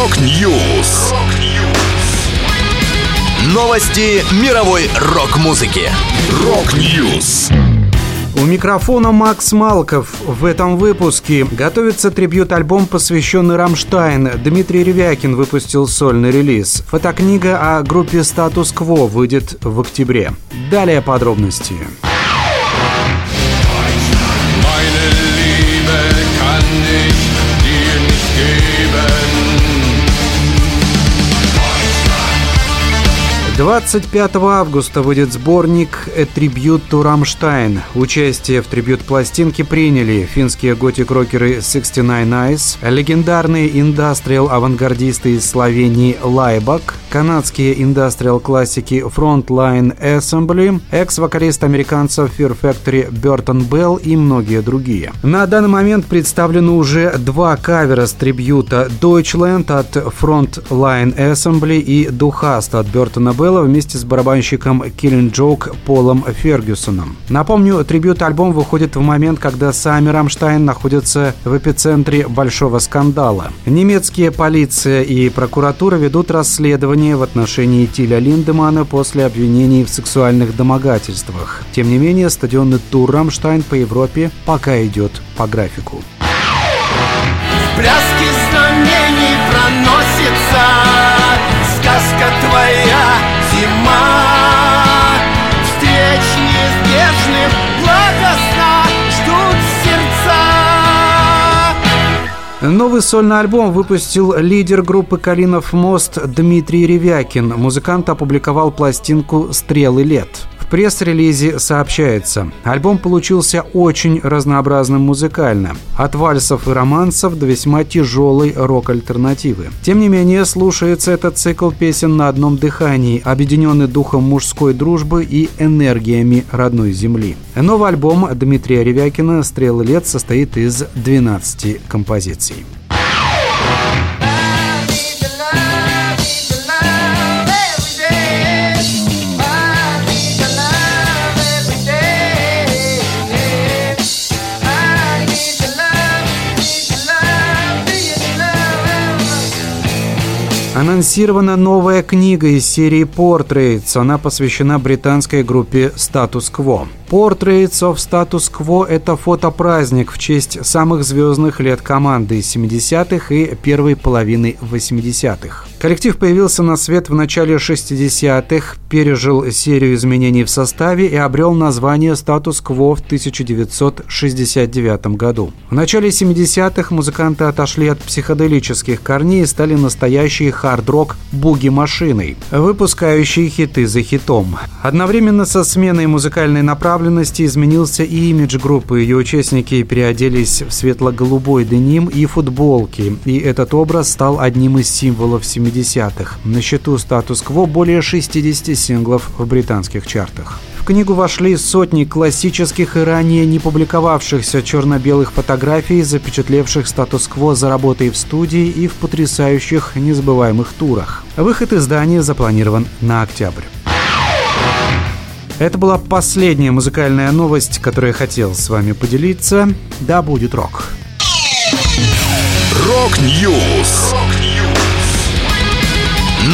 Rock News. Новости мировой рок-музыки. Rock News. У микрофона Макс Малков. В этом выпуске готовится трибют-альбом, посвященный Рамштайн. Дмитрий Ревякин выпустил сольный релиз. Фотокнига о группе «Status Quo» выйдет в октябре. Далее подробности. Подробности. 25 августа выйдет сборник «A Tribute to Rammstein». Участие в трибют-пластинке приняли финские готик-рокеры 69 Eyes, легендарные индастриал-авангардисты из Словении Laibach, канадские индастриал-классики Front Line Assembly, экс-вокалист американцев Fear Factory Бертон Белл и многие другие. На данный момент представлены уже два кавера с трибюта Deutschland от Front Line Assembly и Du hast от Бертона Белла Белла вместе с барабанщиком Killing Joke Полом Фергюсоном. Напомню, трибют-альбом выходит в момент, когда сами Рамштайн находятся в эпицентре большого скандала. Немецкие полиция и прокуратура ведут расследование в отношении Тиля Линдемана после обвинений в сексуальных домогательствах. Тем не менее, стадионный тур Рамштайн по Европе пока идет по графику. В пляске знамений проносится сказка твоя Новый сольный альбом выпустил лидер группы «Калинов мост» Дмитрий Ревякин. Музыкант опубликовал пластинку «Стрелы лет» пресс-релизе сообщается, альбом получился очень разнообразным музыкально, от вальсов и романсов до весьма тяжелой рок-альтернативы. Тем не менее, слушается этот цикл песен на одном дыхании, объединенный духом мужской дружбы и энергиями родной земли. Новый альбом Дмитрия Ревякина «Стрелы лет» состоит из 12 композиций. Анонсирована новая книга из серии Portraits. Она посвящена британской группе Quo. Portraits of Status Quo – это фотопраздник в честь самых звездных лет команды из 70-х и первой половины 80-х. Коллектив появился на свет в начале 60-х, пережил серию изменений в составе и обрел название «Статус Кво» в 1969 году. В начале 70-х музыканты отошли от психоделических корней и стали настоящей хард-рок буги-машиной, выпускающей хиты за хитом. Одновременно со сменой музыкальной направленности изменился и имидж группы. Ее участники переоделись в светло-голубой деним и футболки, и этот образ стал одним из символов 70-х. На счету статус-кво более 60 синглов в британских чартах. В книгу вошли сотни классических и ранее не публиковавшихся черно-белых фотографий, запечатлевших статус-кво за работой в студии и в потрясающих незабываемых турах. Выход издания запланирован на октябрь. Это была последняя музыкальная новость, которую я хотел с вами поделиться. Да будет рок. Rock News.